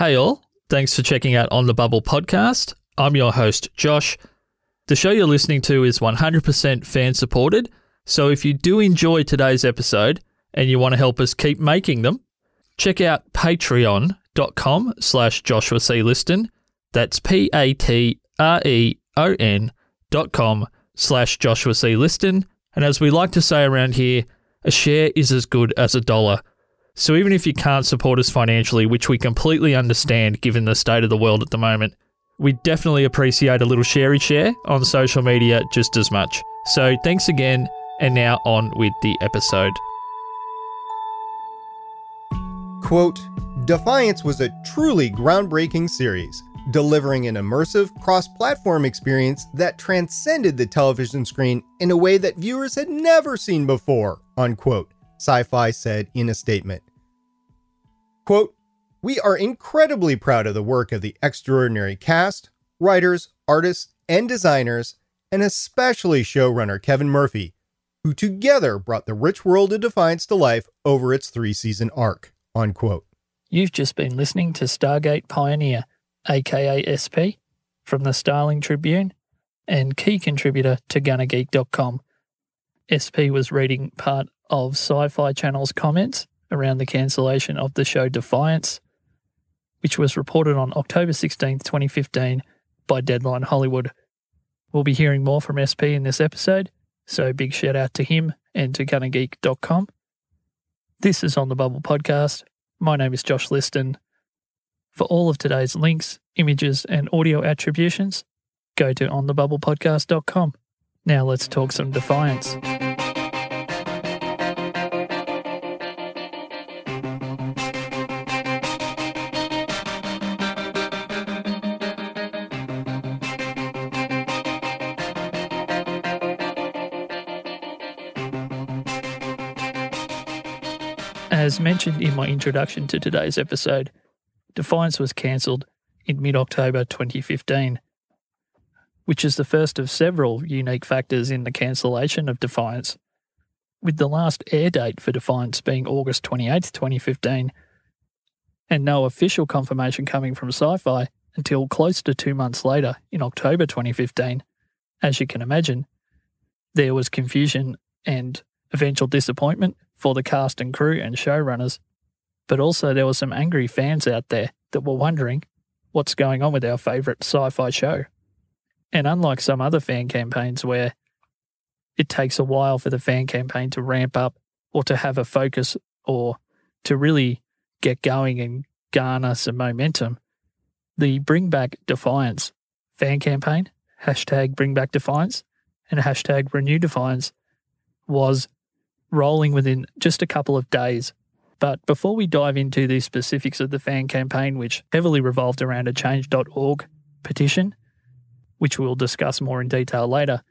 Hey all, thanks for checking out On the Bubble podcast. I'm your host, Josh. The show you're listening to is 100% fan supported, so if you do enjoy today's episode and you want to help us keep making them, check out patreon.com slash Joshua C. Liston. That's P-A-T-R-E-O-N dot com slash Joshua C. Liston. And as we like to say around here, a share is as good as a dollar. So even if you can't support us financially, which we completely understand given the state of the world at the moment, we definitely appreciate a little sharey share on social media just as much. So thanks again, and now on with the episode. Quote Defiance was a truly groundbreaking series, delivering an immersive cross platform experience that transcended the television screen in a way that viewers had never seen before. Unquote, Syfy said in a statement. Quote We are incredibly proud of the work of the extraordinary cast, writers, artists, and designers, and especially showrunner Kevin Murphy, who together brought the rich world of Defiance to life over its three season arc unquote. You've just been listening to Stargate Pioneer, aka SP, from the Starling Tribune and key contributor to GunnerGeek.com. SP was reading part of Syfy Channel's comments around the cancellation of the show Defiance, which was reported on October 16, 2015, by Deadline Hollywood. We'll be hearing more from SP in this episode, so big shout out to him and to GunnerGeek.com. This is On the Bubble podcast. My name is Josh Liston. For all of today's links, images, and audio attributions, go to onthebubblepodcast.com. Now let's talk some defiance. As mentioned in my introduction to today's episode, Defiance was cancelled in mid October 2015, which is the first of several unique factors in the cancellation of Defiance, with the last air date for Defiance being August 28, 2015, and no official confirmation coming from Syfy until close to two months later in October 2015. As you can imagine, there was confusion and eventual disappointment for the cast and crew and showrunners, but also there were some angry fans out there that were wondering what's going on with our favourite sci fi show. And unlike some other fan campaigns where it takes a while for the fan campaign to ramp up or to have a focus or to really get going and garner some momentum, the Bring Back Defiance fan campaign, hashtag Bring Back Defiance and hashtag Renew Defiance, was rolling within just a couple of days. But before we dive into the specifics of the fan campaign, which heavily revolved around a change.org petition, which we'll discuss more in detail later,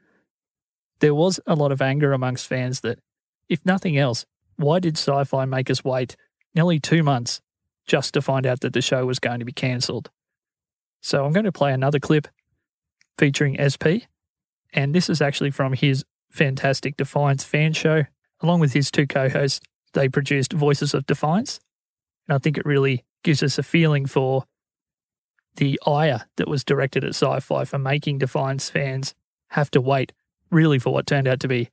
there was a lot of anger amongst fans that, if nothing else, why did Syfy make us wait nearly two months just to find out that the show was going to be cancelled? So I'm going to play another clip featuring SP, and this is actually from his fantastic Defiance fan show Along with his two co hosts, they produced Voices of Defiance. And I think it really gives us a feeling for the ire that was directed at Syfy for making Defiance fans have to wait really for what turned out to be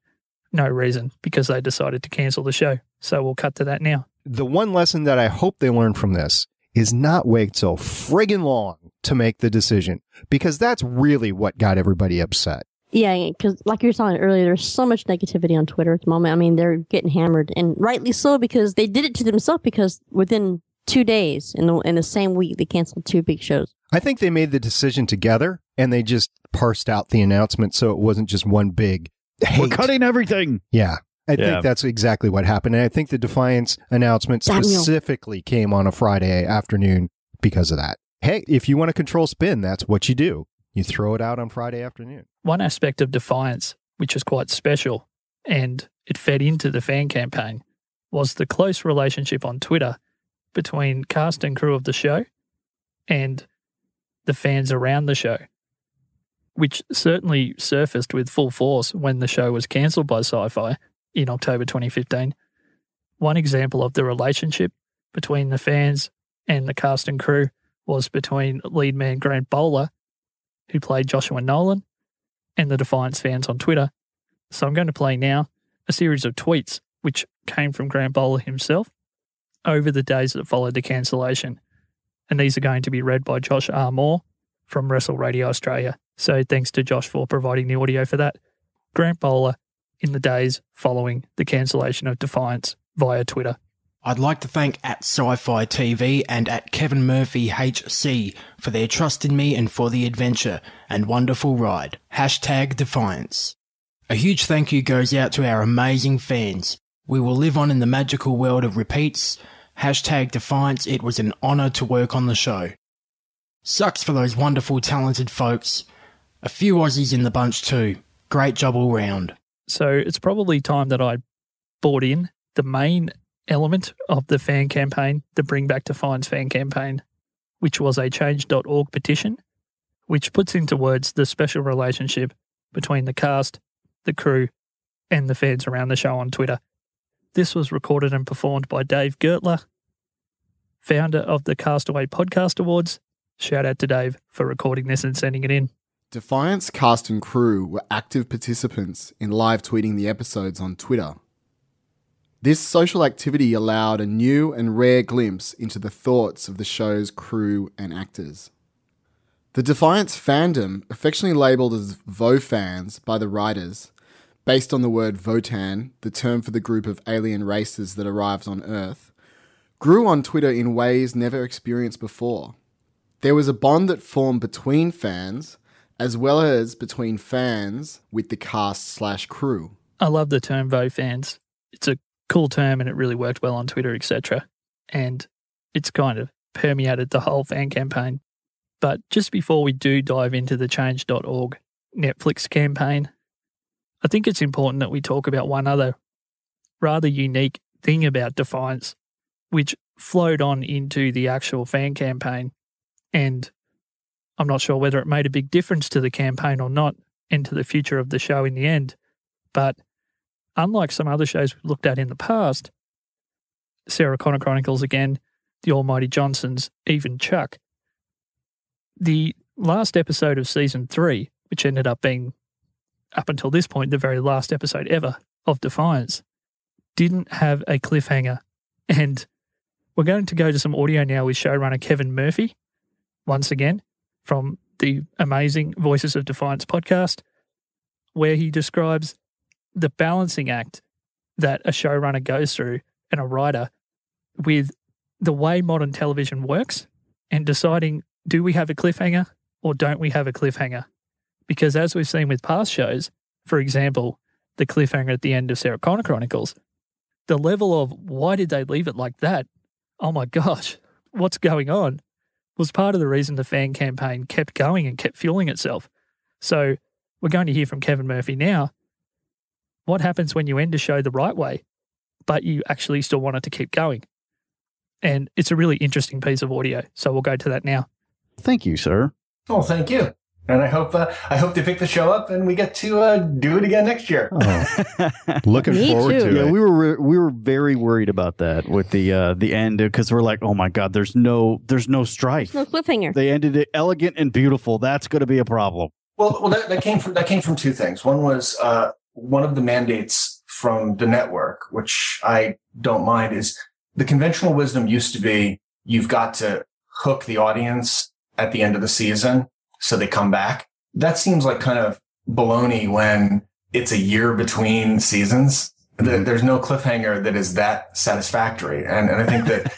no reason because they decided to cancel the show. So we'll cut to that now. The one lesson that I hope they learn from this is not wait so friggin' long to make the decision because that's really what got everybody upset. Yeah, because like you were saying earlier, there's so much negativity on Twitter at the moment. I mean, they're getting hammered, and rightly so because they did it to themselves. Because within two days, in the in the same week, they canceled two big shows. I think they made the decision together, and they just parsed out the announcement so it wasn't just one big. Hate. We're cutting everything. Yeah, I yeah. think that's exactly what happened, and I think the Defiance announcement specifically came on a Friday afternoon because of that. Hey, if you want to control spin, that's what you do. You throw it out on Friday afternoon. One aspect of Defiance, which was quite special, and it fed into the fan campaign, was the close relationship on Twitter between cast and crew of the show and the fans around the show, which certainly surfaced with full force when the show was cancelled by Syfy in October 2015. One example of the relationship between the fans and the cast and crew was between lead man Grant Bowler, who played Joshua Nolan, and the Defiance fans on Twitter. So I'm going to play now a series of tweets which came from Grant Bowler himself over the days that followed the cancellation. And these are going to be read by Josh R. Moore from Wrestle Radio Australia. So thanks to Josh for providing the audio for that. Grant Bowler in the days following the cancellation of Defiance via Twitter. I'd like to thank at Syfy TV and at Kevin Murphy HC for their trust in me and for the adventure and wonderful ride. Hashtag Defiance. A huge thank you goes out to our amazing fans. We will live on in the magical world of repeats. Hashtag Defiance. It was an honour to work on the show. Sucks for those wonderful, talented folks. A few Aussies in the bunch too. Great job all round. So it's probably time that I bought in the main element of the fan campaign, the Bring Back Defiance fan campaign, which was a change.org petition, which puts into words the special relationship between the cast, the crew, and the fans around the show on Twitter. This was recorded and performed by Dave Gertler, founder of the Castaway Podcast Awards. Shout out to Dave for recording this and sending it in. Defiance cast and crew were active participants in live tweeting the episodes on Twitter. This social activity allowed a new and rare glimpse into the thoughts of the show's crew and actors. The Defiance fandom, affectionately labelled as Vofans by the writers, based on the word Votan, the term for the group of alien races that arrives on Earth, grew on Twitter in ways never experienced before. There was a bond that formed between fans, as well as between fans with the cast slash crew. I love the term Vofans. It's a cool term and it really worked well on Twitter, etc. And it's kind of permeated the whole fan campaign. But just before we do dive into the change.org Netflix campaign, I think it's important that we talk about one other rather unique thing about Defiance, which flowed on into the actual fan campaign. And I'm not sure whether it made a big difference to the campaign or not and to the future of the show in the end. But unlike some other shows we've looked at in the past, Sarah Connor Chronicles again, The Almighty Johnsons, even Chuck, the last episode of season three, which ended up being, up until this point, the very last episode ever of Defiance, didn't have a cliffhanger. And we're going to go to some audio now with showrunner Kevin Murphy, once again, from the amazing Voices of Defiance podcast, where he describes the balancing act that a showrunner goes through and a writer with the way modern television works and deciding do we have a cliffhanger or don't we have a cliffhanger? Because as we've seen with past shows, for example, the cliffhanger at the end of Sarah Connor Chronicles, the level of why did they leave it like that? Oh my gosh, what's going on? Was part of the reason the fan campaign kept going and kept fueling itself. So we're going to hear from Kevin Murphy now what happens when you end a show the right way, but you actually still want it to keep going? And it's a really interesting piece of audio. So we'll go to that now. Thank you, sir. Oh, thank you. And I hope uh, I hope to pick the show up and we get to uh, do it again next year. Oh. Looking Me forward too. to yeah, it. we were we were very worried about that with the uh the end because we're like, oh my god, there's no there's no strife. No cliffhanger. They ended it elegant and beautiful. That's going to be a problem. Well, well, that, that came from that came from two things. One was uh, one of the mandates from the network, which I don't mind, is the conventional wisdom used to be you've got to hook the audience at the end of the season so they come back. That seems like kind of baloney when it's a year between seasons. There- mm-hmm. There's no cliffhanger that is that satisfactory. And, and I think that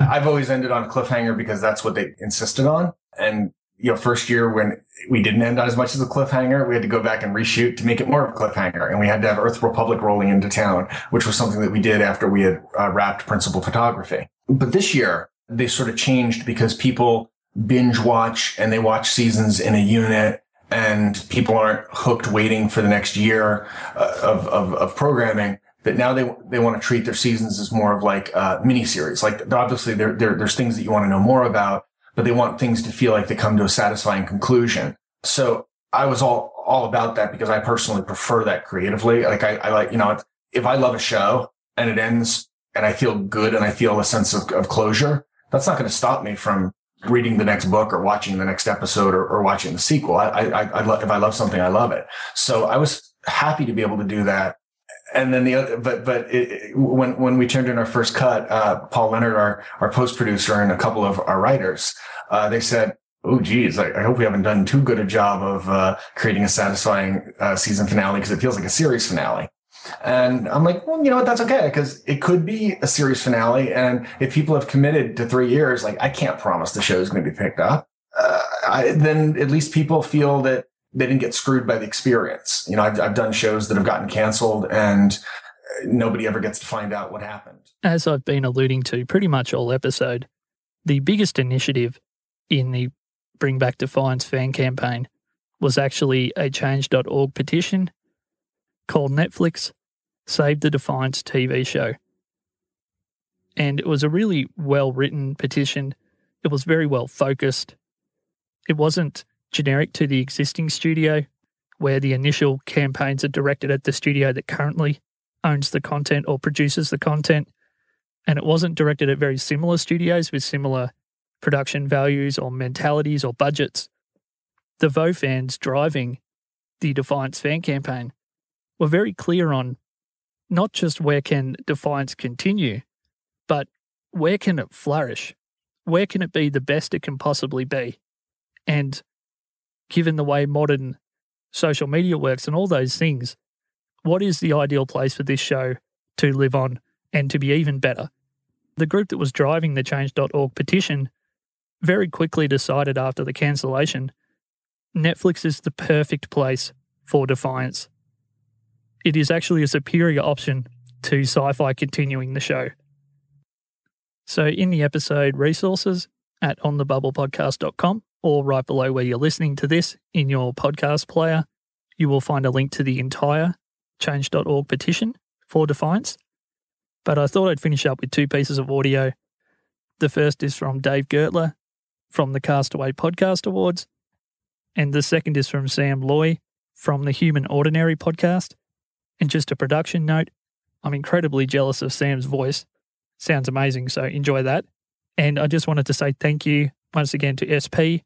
I've always ended on a cliffhanger because that's what they insisted on. And, you know, first year when we didn't end on as much as a cliffhanger, we had to go back and reshoot to make it more of a cliffhanger. And we had to have Earth Republic rolling into town, which was something that we did after we had uh, wrapped principal photography. But this year they sort of changed because people binge watch and they watch seasons in a unit and people aren't hooked waiting for the next year uh, of, of, of programming that now they they want to treat their seasons as more of like uh, mini series. Like obviously there, there there's things that you want to know more about, but they want things to feel like they come to a satisfying conclusion. So I was all all about that because I personally prefer that creatively. Like I, I like you know if I love a show and it ends and I feel good and I feel a sense of, of closure, that's not going to stop me from reading the next book or watching the next episode or, or watching the sequel. I, I, I love, if I love something, I love it. So I was happy to be able to do that. And then the other, but, but it, when, when we turned in our first cut, uh, Paul Leonard, our, our post producer and a couple of our writers, uh, they said, Oh, geez. I, I, hope we haven't done too good a job of, uh, creating a satisfying, uh, season finale because it feels like a series finale. And I'm like, well, you know what? That's okay because it could be a series finale. And if people have committed to three years, like I can't promise the show is going to be picked up. Uh, I, then at least people feel that they didn't get screwed by the experience. You know, I've, I've done shows that have gotten canceled and uh, nobody ever gets to find out what happened. As I've been alluding to pretty much all episode, the biggest initiative in the Bring Back Defiance fan campaign was actually a change.org petition called Netflix Save the Defiance TV show. And it was a really well written petition. It was very well focused. It wasn't generic to the existing studio, where the initial campaigns are directed at the studio that currently owns the content or produces the content. And it wasn't directed at very similar studios with similar production values or mentalities or budgets. The Vo fans driving the Defiance fan campaign were very clear on not just where can defiance continue, but where can it flourish? Where can it be the best it can possibly be? And given the way modern social media works and all those things, what is the ideal place for this show to live on and to be even better? The group that was driving the change.org petition very quickly decided after the cancellation Netflix is the perfect place for Defiance it is actually a superior option to Syfy continuing the show. So, in the episode resources at onthebubblepodcast.com or right below where you're listening to this in your podcast player, you will find a link to the entire change.org petition for Defiance. But I thought I'd finish up with two pieces of audio. The first is from Dave Gertler from the Castaway Podcast Awards, and the second is from Sam Loy from the Human Ordinary podcast. And just a production note I'm incredibly jealous of Sam's voice. Sounds amazing, so enjoy that. And I just wanted to say thank you once again to SP,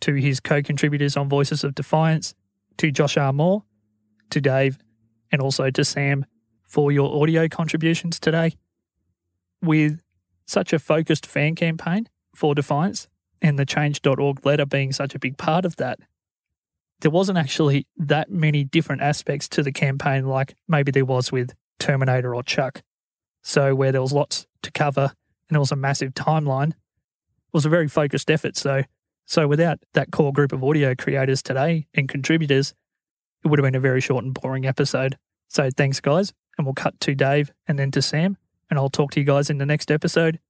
to his co contributors on Voices of Defiance, to Josh R. Moore, to Dave, and also to Sam for your audio contributions today. With such a focused fan campaign for Defiance and the change.org letter being such a big part of that, there wasn't actually that many different aspects to the campaign like maybe there was with Terminator or Chuck. So, where there was lots to cover and it was a massive timeline, it was a very focused effort. So, so without that core group of audio creators today and contributors, it would have been a very short and boring episode. So, thanks, guys. And we'll cut to Dave and then to Sam. And I'll talk to you guys in the next episode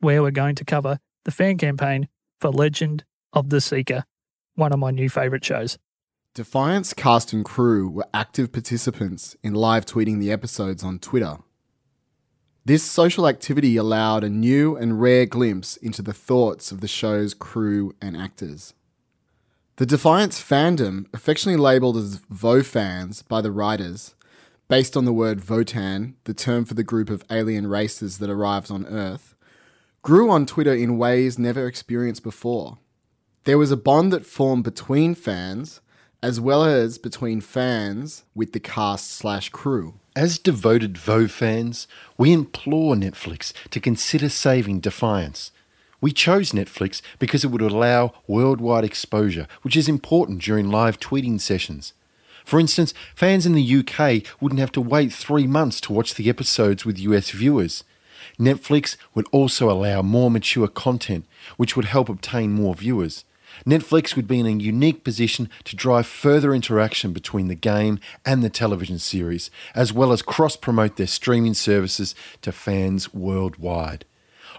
where we're going to cover the fan campaign for Legend of the Seeker, one of my new favorite shows. Defiance cast and crew were active participants in live tweeting the episodes on Twitter. This social activity allowed a new and rare glimpse into the thoughts of the show's crew and actors. The Defiance fandom, affectionately labelled as Vo fans by the writers, based on the word Votan, the term for the group of alien races that arrives on Earth, grew on Twitter in ways never experienced before. There was a bond that formed between fans as well as between fans with the cast slash crew. As devoted Vo fans, we implore Netflix to consider saving Defiance. We chose Netflix because it would allow worldwide exposure, which is important during live tweeting sessions. For instance, fans in the UK wouldn't have to wait three months to watch the episodes with US viewers. Netflix would also allow more mature content, which would help obtain more viewers. Netflix would be in a unique position to drive further interaction between the game and the television series, as well as cross promote their streaming services to fans worldwide.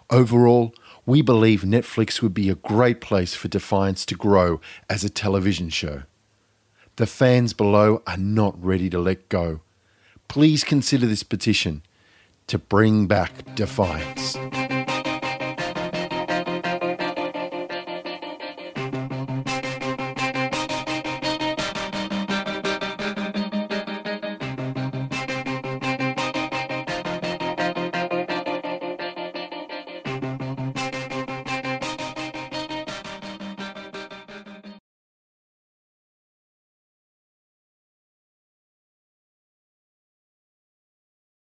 Overall, we believe Netflix would be a great place for Defiance to grow as a television show. The fans below are not ready to let go. Please consider this petition to bring back Defiance.